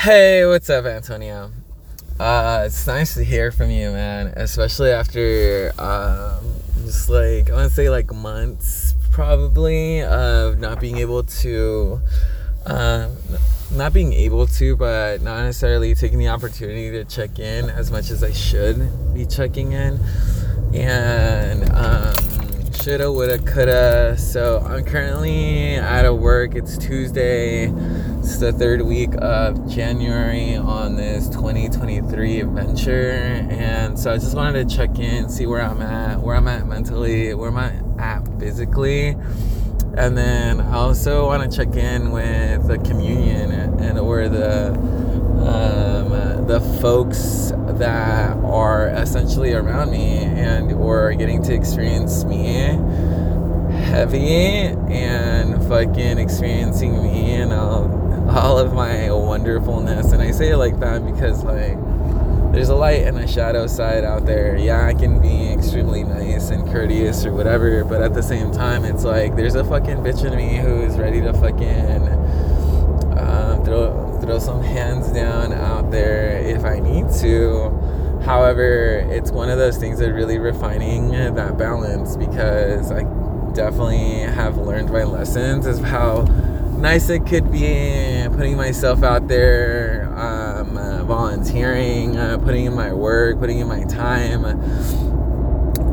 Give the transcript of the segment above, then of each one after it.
Hey, what's up, Antonio? Uh, it's nice to hear from you, man. Especially after um, just like I want to say like months, probably of not being able to, um, not being able to, but not necessarily taking the opportunity to check in as much as I should be checking in, and um, shoulda, woulda, coulda. So I'm currently out of work. It's Tuesday. It's the third week of January on this 2023 adventure, and so I just wanted to check in, see where I'm at, where I'm at mentally, where am I at physically, and then I also want to check in with the communion and or the um, the folks that are essentially around me and or getting to experience me heavy and fucking experiencing me and all, all of my wonderfulness and i say it like that because like there's a light and a shadow side out there yeah i can be extremely nice and courteous or whatever but at the same time it's like there's a fucking bitch in me who's ready to fucking um, throw throw some hands down out there if I need to. However, it's one of those things that really refining that balance because I definitely have learned my lessons of how nice it could be putting myself out there, um, uh, volunteering, uh, putting in my work, putting in my time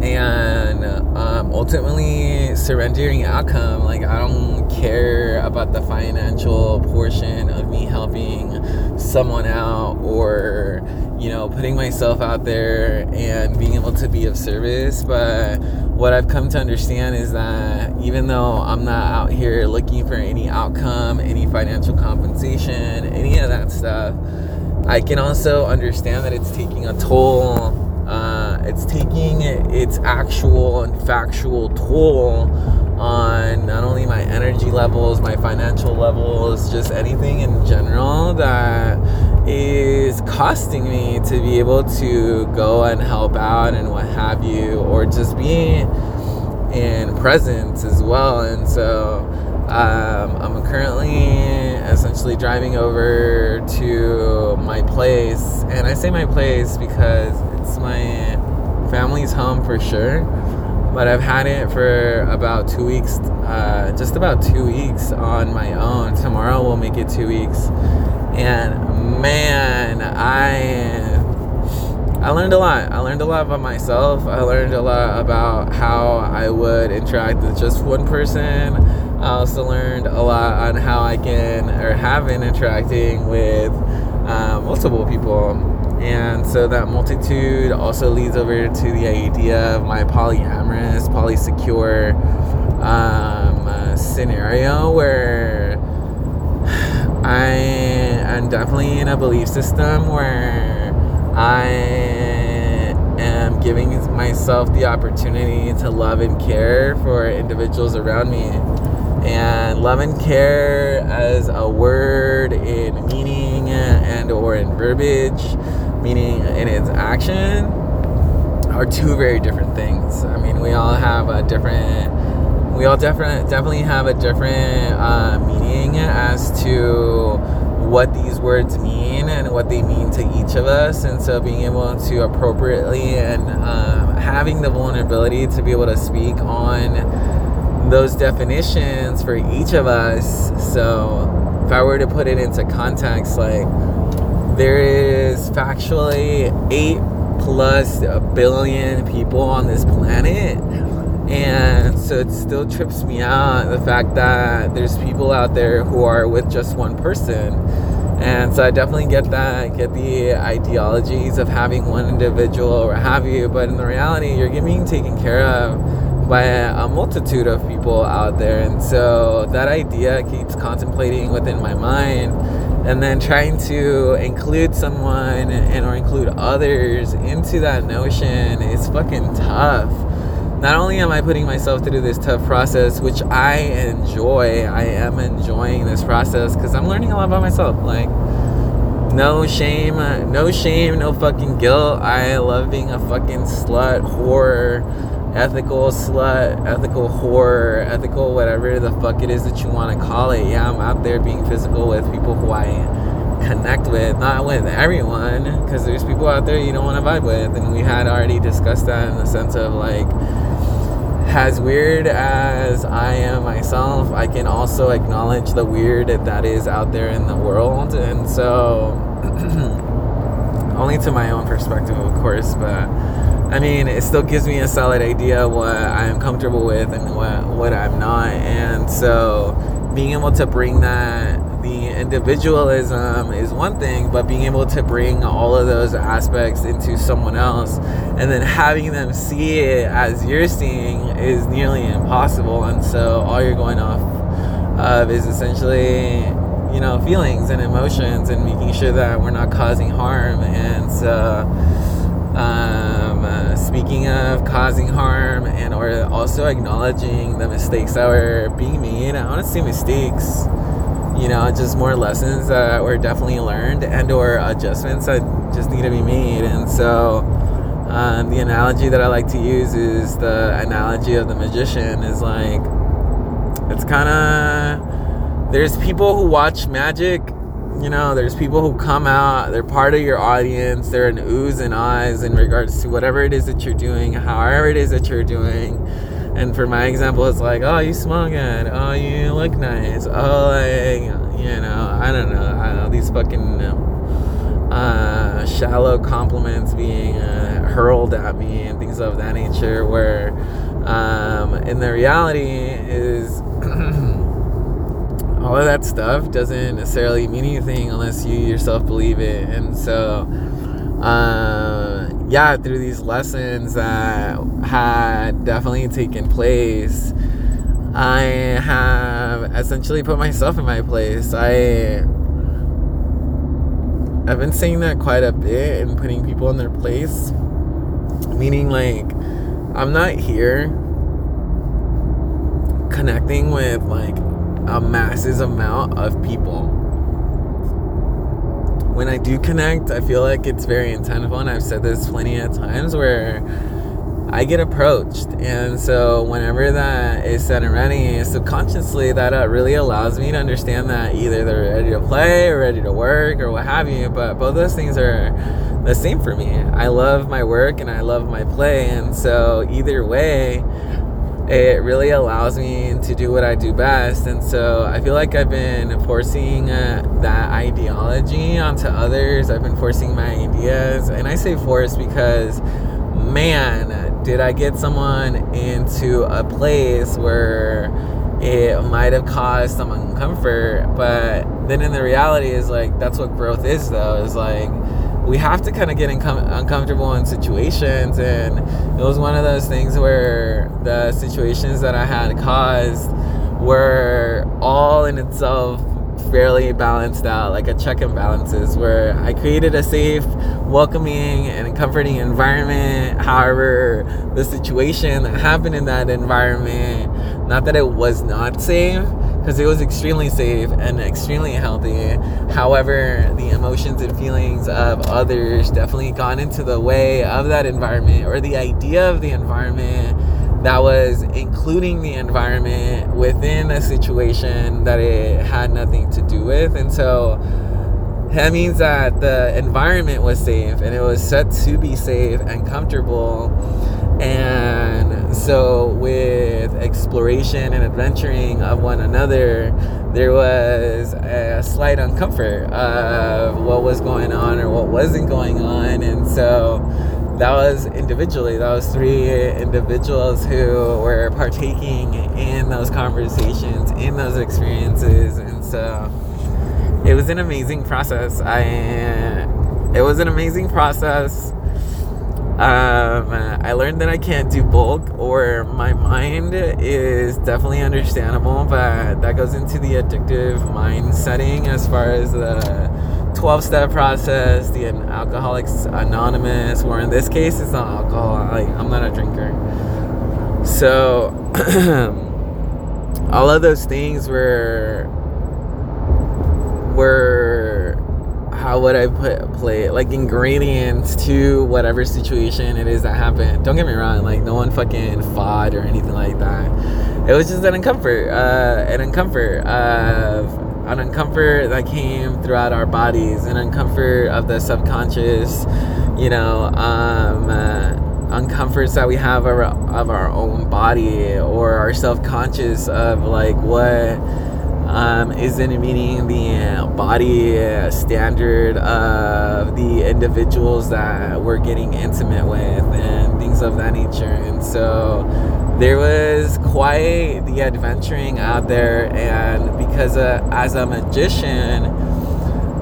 and um, ultimately surrendering outcome like i don't care about the financial portion of me helping someone out or you know putting myself out there and being able to be of service. But what i've come to understand is that even though i'm not out here looking for any outcome any financial compensation any of that stuff i can also understand that it's taking a toll uh, it's taking its actual and factual toll on not only my energy levels, my financial levels, just anything in general that is costing me to be able to go and help out and what have you, or just being in presence as well. And so um, I'm currently essentially driving over to my place, and I say my place because my family's home for sure. But I've had it for about two weeks, uh, just about two weeks on my own. Tomorrow we'll make it two weeks, and man, I I learned a lot. I learned a lot about myself. I learned a lot about how I would interact with just one person. I also learned a lot on how I can or have been interacting with uh, multiple people and so that multitude also leads over to the idea of my polyamorous, polysecure um, uh, scenario where I am definitely in a belief system where I am giving myself the opportunity to love and care for individuals around me. And love and care as a word in meaning and or in verbiage meaning in its action, are two very different things. I mean, we all have a different, we all different, definitely have a different uh, meaning as to what these words mean and what they mean to each of us. And so being able to appropriately and um, having the vulnerability to be able to speak on those definitions for each of us. So if I were to put it into context, like there is factually 8 plus a billion people on this planet. And so it still trips me out the fact that there's people out there who are with just one person. And so i definitely get that get the ideologies of having one individual or have you but in the reality you're being taken care of by a multitude of people out there. And so that idea keeps contemplating within my mind and then trying to include someone and or include others into that notion is fucking tough. Not only am i putting myself through this tough process which i enjoy i am enjoying this process because i'm learning a lot about myself. Like no shame no shame no fucking guilt. I love being a fucking slut whore ethical slut, ethical whore, ethical whatever the fuck it is that you want to call it. Yeah, I'm out there being physical with people who I connect with, not with everyone, because there's people out there you don't want to vibe with, and we had already discussed that in the sense of like, as weird as I am myself, I can also acknowledge the weird that is out there in the world, and so only to my own perspective, of course, but. I mean, it still gives me a solid idea what I'm comfortable with and what what I'm not, and so being able to bring that the individualism is one thing, but being able to bring all of those aspects into someone else and then having them see it as you're seeing is nearly impossible. And so all you're going off of is essentially, you know, feelings and emotions and making sure that we're not causing harm. And so, um, speaking of causing harm and or also acknowledging the mistakes that were being made, I want to say mistakes you know just more lessons that were definitely learned and or adjustments that just need to be made. And so um, the analogy that i like to use is the analogy of the magician is like it's kind of there's people who watch magic you know there's people who come out they're part of your audience they're an oohs and eyes in regards to whatever it is that you're doing however it is that you're doing and for my example, it's like, oh, you smell good. Oh, you look nice. Oh, like, you know, I don't know. I don't know these fucking uh, shallow compliments being uh, hurled at me and things of that nature. Where, um, in the reality. All of that stuff doesn't necessarily mean anything unless you yourself believe it. And so, uh, yeah, through these lessons that had definitely taken place, I have essentially put myself in my place. I I've been saying that quite a bit and putting people in their place. Meaning like I'm not here connecting with like a massive amount of people when I do connect, I feel like it's very intentional. And I've said this plenty of times where I get approached. And so whenever that is said and ready, subconsciously, that uh, really allows me to understand that either they're ready to play or ready to work or what have you. But both those things are the same for me. I love my work and I love my play. And so either way, it really allows me to do what I do best. And so I feel like I've been forcing uh, that ideology onto others. I've been forcing my ideas. And I say force because, man, did I get someone into a place where it might have caused some uncomfort. But then in the reality is like, that's what growth is, though, is like, we have to kind of get uncomfortable in situations and it was one of those things where the situations that i had caused were all in itself fairly balanced out like a check and balances where i created a safe welcoming and comforting environment. However the situation that happened in that environment not that it was not safe because it was extremely safe and extremely healthy. However, the emotions and feelings of others definitely got into the way of that environment or the idea of the environment that was including the environment within a situation that it had nothing to do with. And so that means that the environment was safe and it was set to be safe and comfortable. And so with exploration and adventuring of one another there was a slight uncomfort of what was going on or what wasn't going on. And so that was individually that was three individuals who were partaking in those conversations in those experiences. And so it was an amazing process. I it was an amazing process um, I learned that I can't do bulk, or my mind is definitely understandable, but that goes into the addictive mind setting as far as the 12 step process, the Alcoholics Anonymous, or in this case, it's not alcohol. I, I'm not a drinker. So, all of those things were were how would I put play like ingredients to whatever situation it is that happened. Don't get me wrong, like no one fucking fought or anything like that. It was just an uncomfort, uh, an uncomfort of an uncomfort that came throughout our bodies, an uncomfort of the subconscious, you know, um, uh, uncomforts that we have of our, of our own body or our self-conscious of like what um, isn't meeting the body standard of the individuals that we're getting intimate with and things of that nature. And so there was quite the adventuring out there. And because uh, as a magician,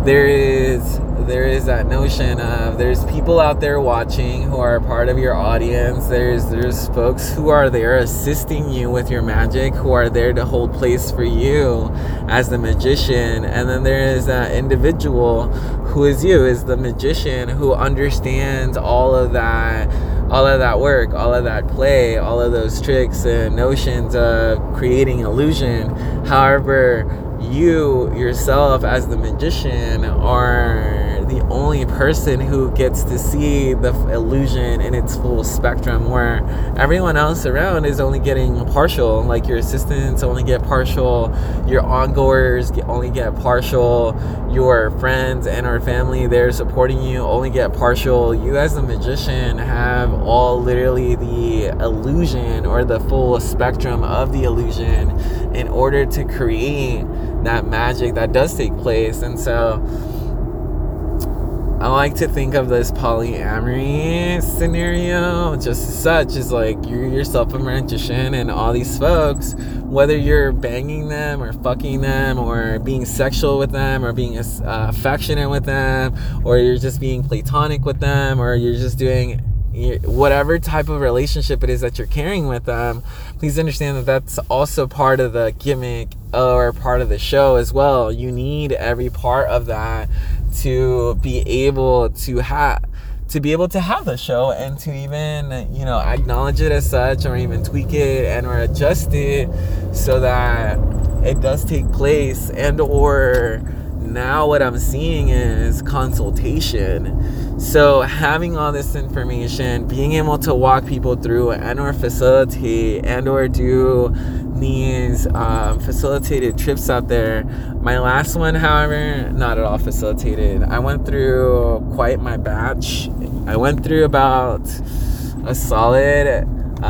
there is there is that notion of there's people out there watching who are part of your audience. There's there's folks who are there assisting you with your magic who are there to hold place for you as the magician. And then there is that individual who is you is the magician who understands all of that all of that work all of that play all of those tricks and notions of creating illusion. However you yourself as the magician are the only person who gets to see the illusion in its full spectrum where everyone else around is only getting partial like your assistants only get partial your ongoers only get partial your friends and our family they're supporting you only get partial. You as the magician have all literally the illusion or the full spectrum of the illusion in order to create that magic that does take place. And so I like to think of this polyamory scenario just such as like you're yourself a magician and all these folks, whether you're banging them or fucking them or being sexual with them or being uh, affectionate with them or you're just being platonic with them or you're just doing whatever type of relationship it is that you're carrying with them, please understand that that's also part of the gimmick or part of the show as well. You need every part of that to be able to have to be able to have the show and to even you know acknowledge it as such or even tweak it and or adjust it so that it does take place and or now what i'm seeing is consultation so having all this information being able to walk people through and or facilitate and or do these um, facilitated trips out there. My last one, however, not at all facilitated. I went through quite my batch. I went through about a solid, uh,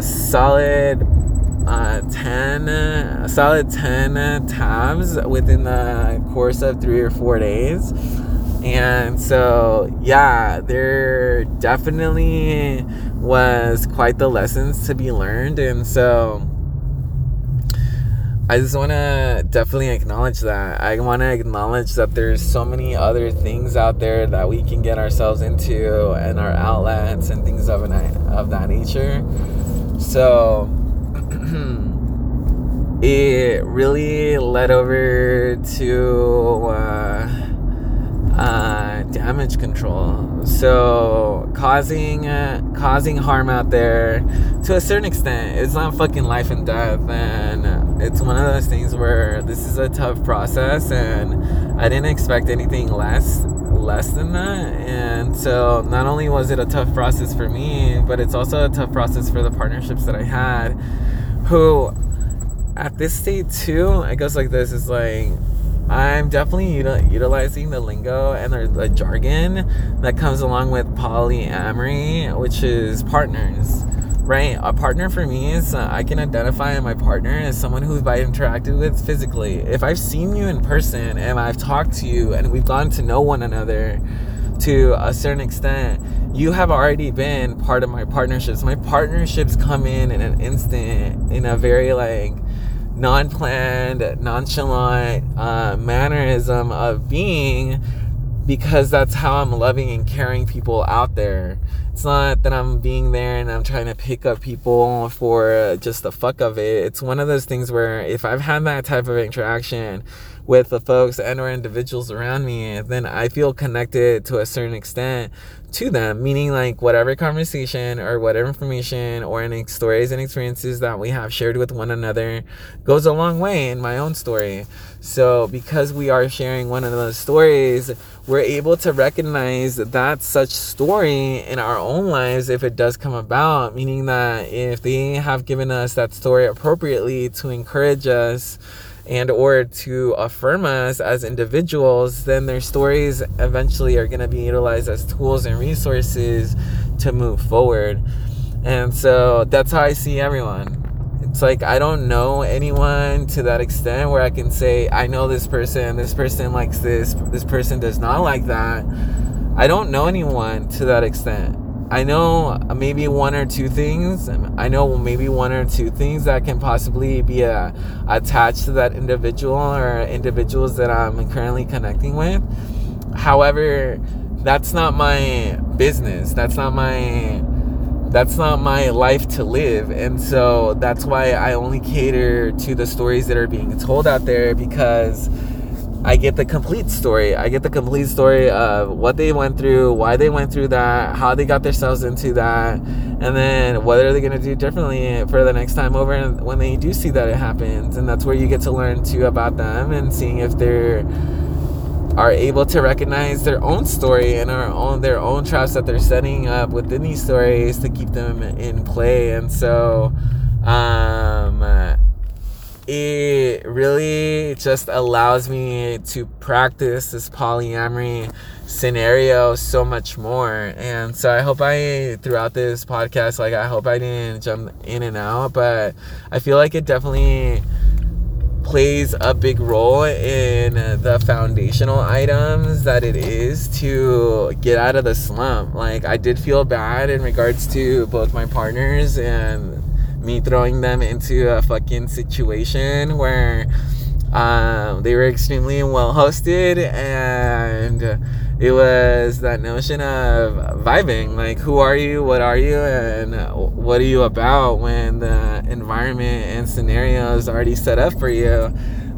solid 10 a solid 10 uh, tabs within the course of three or four days and so yeah there definitely was quite the lessons to be learned. And so I just want to definitely acknowledge that. I want to acknowledge that there's so many other things out there that we can get ourselves into and our outlets and things of, an, of that nature. So it really led over to. Uh, uh, damage control. So causing uh, causing harm out there to a certain extent. It's not fucking life and death, and it's one of those things where this is a tough process, and I didn't expect anything less less than that. And so not only was it a tough process for me, but it's also a tough process for the partnerships that I had, who at this state too, it goes like this: is like I'm definitely util- utilizing the lingo and the, the, jargon that comes along with polyamory, which is partners, right? A partner for me is uh, I can identify my partner as someone who I've interacted with physically. If I've seen you in person and I've talked to you and we've gotten to know one another to a certain extent, you have already been part of my partnerships. My partnerships come in in an instant, in a very like non-planned, nonchalant uh, mannerism of being because that's how I'm loving and caring people out there. It's not that I'm being there and I'm trying to pick up people for just the fuck of it. It's one of those things where if I've had that type of interaction with the folks and or individuals around me, then I feel connected to a certain extent to them, meaning like whatever conversation or whatever information or any stories and experiences that we have shared with one another goes a long way in my own story. So, because we are sharing one of those stories, we're able to recognize that such story in our own lives if it does come about, meaning that if they have given us that story appropriately to encourage us and or to affirm us as individuals then their stories eventually are going to be utilized as tools and resources to move forward. And so that's how i see everyone. It's like i don't know anyone to that extent where i can say i know this person this person likes this this person does not like that. I don't know anyone to that extent I know maybe one or two things. I know maybe one or two things that can possibly be uh, attached to that individual or individuals that I'm currently connecting with. However, that's not my business. That's not my that's not my life to live. And so that's why I only cater to the stories that are being told out there because I get the complete story. I get the complete story of what they went through, why they went through that, how they got themselves into that, and then what are they going to do differently for the next time over when they do see that it happens. And that's where you get to learn too about them and seeing if they're are able to recognize their own story and our own their own traps that they're setting up within these stories to keep them in play. And so um it really just allows me to practice this polyamory scenario so much more. And so I hope I, throughout this podcast, like I hope I didn't jump in and out, but I feel like it definitely plays a big role in the foundational items that it is to get out of the slump. Like I did feel bad in regards to both my partners and me throwing them into a fucking situation where um, they were extremely well hosted and it was that notion of vibing like who are you what are you and what are you about when the environment and scenario is already set up for you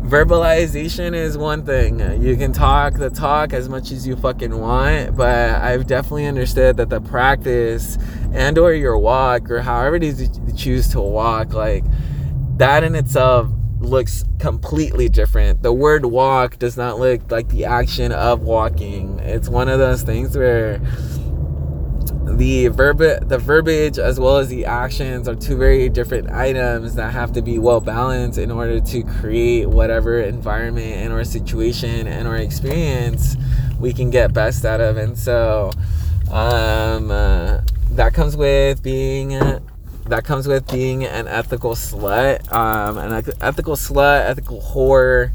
verbalization is one thing. You can talk the talk as much as you fucking want, but I've definitely understood that the practice and or your walk or however it is you choose to walk, like that in itself looks completely different. The word walk does not look like the action of walking. It's one of those things where the verb the verbiage as well as the actions are two very different items that have to be well balanced in order to create whatever environment and or situation and or experience we can get best out of and so um, uh, that comes with being that comes with being an ethical slut um, an ethical slut ethical whore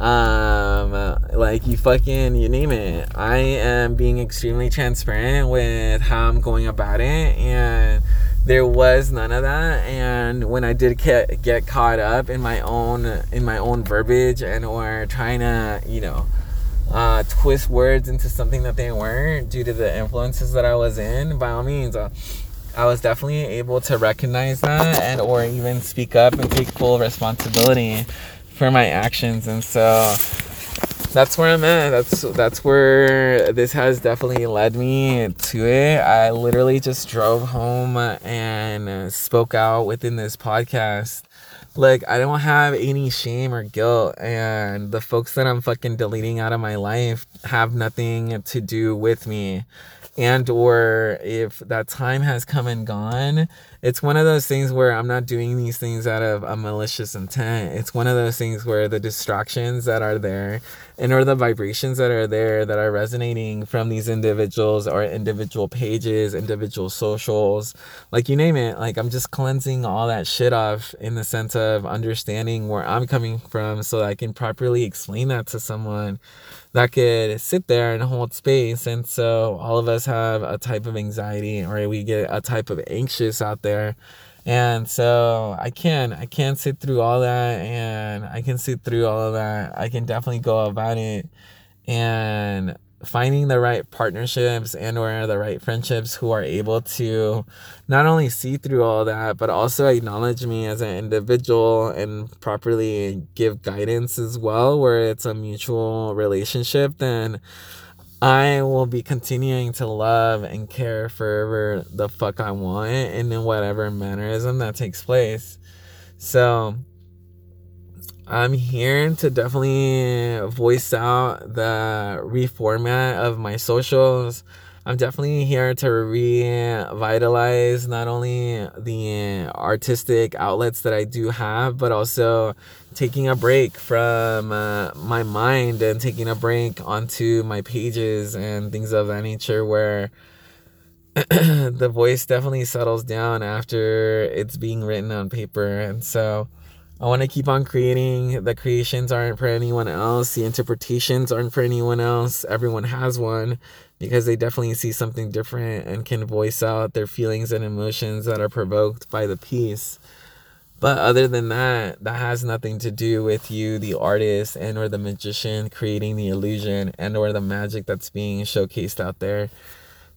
um like you fucking you name it. I am being extremely transparent with how i'm going about it and there was none of that and when i did get, get caught up in my own in my own verbiage and or trying to you know uh, twist words into something that they weren't due to the influences that i was in by all means uh, i was definitely able to recognize that and or even speak up and take full responsibility for my actions and so that's where I'm at. That's that's where this has definitely led me to it. I literally just drove home and spoke out within this podcast. Like I don't have any shame or guilt and the folks that I'm fucking deleting out of my life have nothing to do with me. And or if that time has come and gone it's one of those things where i'm not doing these things out of a malicious intent it's one of those things where the distractions that are there and or the vibrations that are there that are resonating from these individuals or individual pages individual socials like you name it like i'm just cleansing all that shit off in the sense of understanding where i'm coming from so i can properly explain that to someone that could sit there and hold space. And so all of us have a type of anxiety or we get a type of anxious out there. And so I can, I can sit through all that and I can sit through all of that. I can definitely go about it and finding the right partnerships and or the right friendships who are able to not only see through all that but also acknowledge me as an individual and properly give guidance as well where it's a mutual relationship then I will be continuing to love and care forever the fuck I want and in whatever mannerism that takes place. So I'm here to definitely voice out the reformat of my socials. I'm definitely here to revitalize not only the artistic outlets that I do have, but also taking a break from uh, my mind and taking a break onto my pages and things of that nature where the voice definitely settles down after it's being written on paper. And so I want to keep on creating. The creations aren't for anyone else. The interpretations aren't for anyone else. Everyone has one because they definitely see something different and can voice out their feelings and emotions that are provoked by the piece. But other than that, that has nothing to do with you, the artist and or the magician creating the illusion and or the magic that's being showcased out there.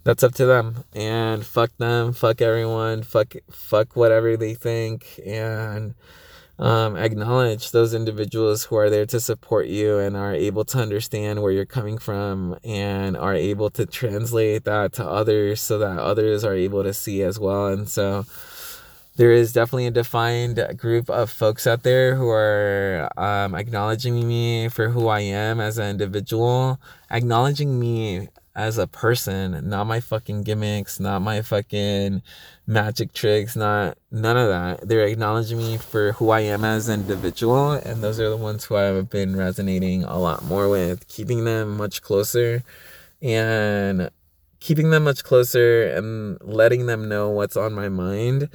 That's up to them. And fuck them, fuck everyone, fuck fuck whatever they think and um, acknowledge those individuals who are there to support you and are able to understand where you're coming from and are able to translate that to others so that others are able to see as well. And so there is definitely a defined group of folks out there who are um, acknowledging me for who I am as an individual, acknowledging me as a person, not my fucking gimmicks, not my fucking magic tricks, not none of that. They're acknowledging me for who I am as an individual, and those are the ones who I've been resonating a lot more with, keeping them much closer and keeping them much closer and letting them know what's on my mind.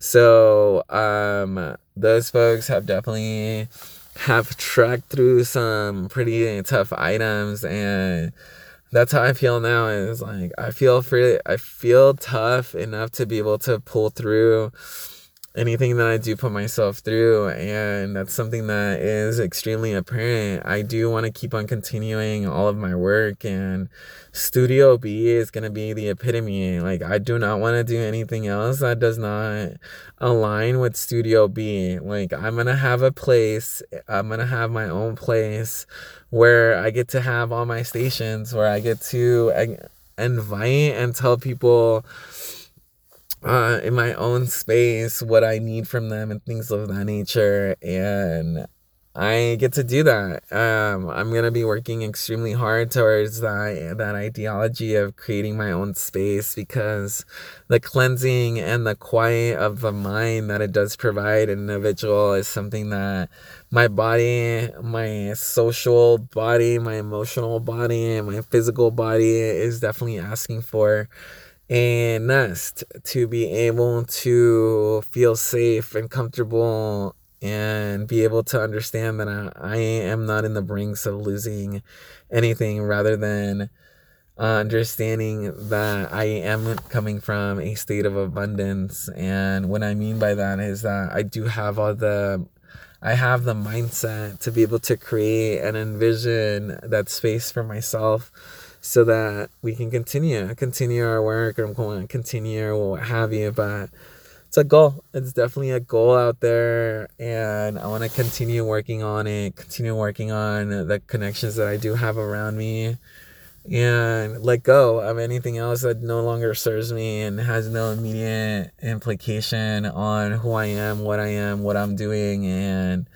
So, um those folks have definitely have tracked through some pretty tough items and that's how I feel now. Is like I feel free. I feel tough enough to be able to pull through anything that I do put myself through, and that's something that is extremely apparent. I do want to keep on continuing all of my work, and Studio B is gonna be the epitome. Like I do not want to do anything else that does not align with Studio B. Like I'm gonna have a place. I'm gonna have my own place where I get to have all my stations, where I get to invite and tell people uh, in my own space what I need from them and things of that nature. And I get to do that. Um, I'm gonna be working extremely hard towards that that ideology of creating my own space because the cleansing and the quiet of the mind that it does provide an individual is something that my body, my social body, my emotional body, and my physical body is definitely asking for. And next, to be able to feel safe and comfortable and be able to understand that I, I am not in the brinks of losing anything rather than uh, understanding that I am coming from a state of abundance. And what I mean by that is that I do have all the I have the mindset to be able to create and envision that space for myself so that we can continue, continue our work or continue or what have you. But it's a goal. It's definitely a goal out there. And I want to continue working on it, continue working on the connections that I do have around me and let go of anything else that no longer serves me and has no immediate implication on who I am, what I am, what I'm doing, and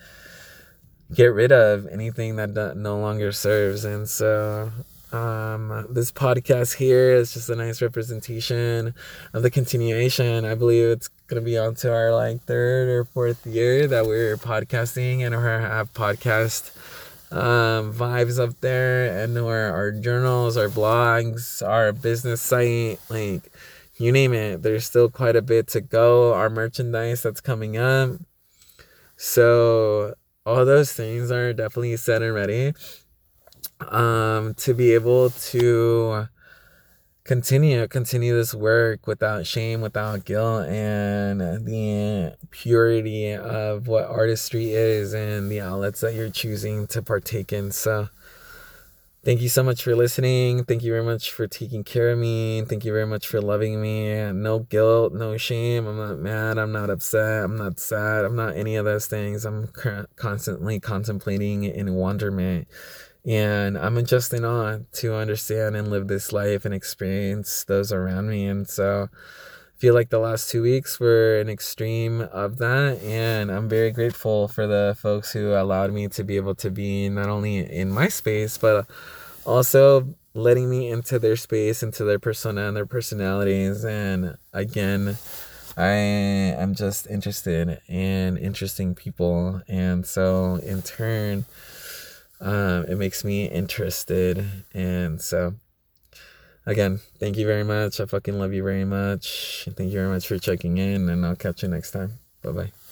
get rid of anything that no longer serves. And so, um, this podcast here is just a nice representation of the continuation. I believe it's gonna be on to our like third or fourth year that we're podcasting and we have podcast um, vibes up there and our, our journals, our blogs, our business site, like you name it. There's still quite a bit to go. Our merchandise that's coming up. So all those things are definitely set and ready. Um, to be able to continue continue this work without shame without guilt and the purity of what artistry is and the outlets that you're choosing to partake in so Thank you so much for listening. Thank you very much for taking care of me. Thank you very much for loving me. No guilt, no shame. I'm not mad. I'm not upset. I'm not sad. I'm not any of those things. I'm constantly contemplating in wonderment. And I'm adjusting on to understand and live this life and experience those around me. And so, I feel like the last two weeks were an extreme of that. And i'm very grateful for the folks who allowed me to be able to be not only in my space but also letting me into their space into their persona and their personalities. And again i am just interested in interesting people. And so in turn um, it makes me interested and so again, thank you very much. I fucking love you very much. Thank you very much for checking in, and I'll catch you next time. Bye bye.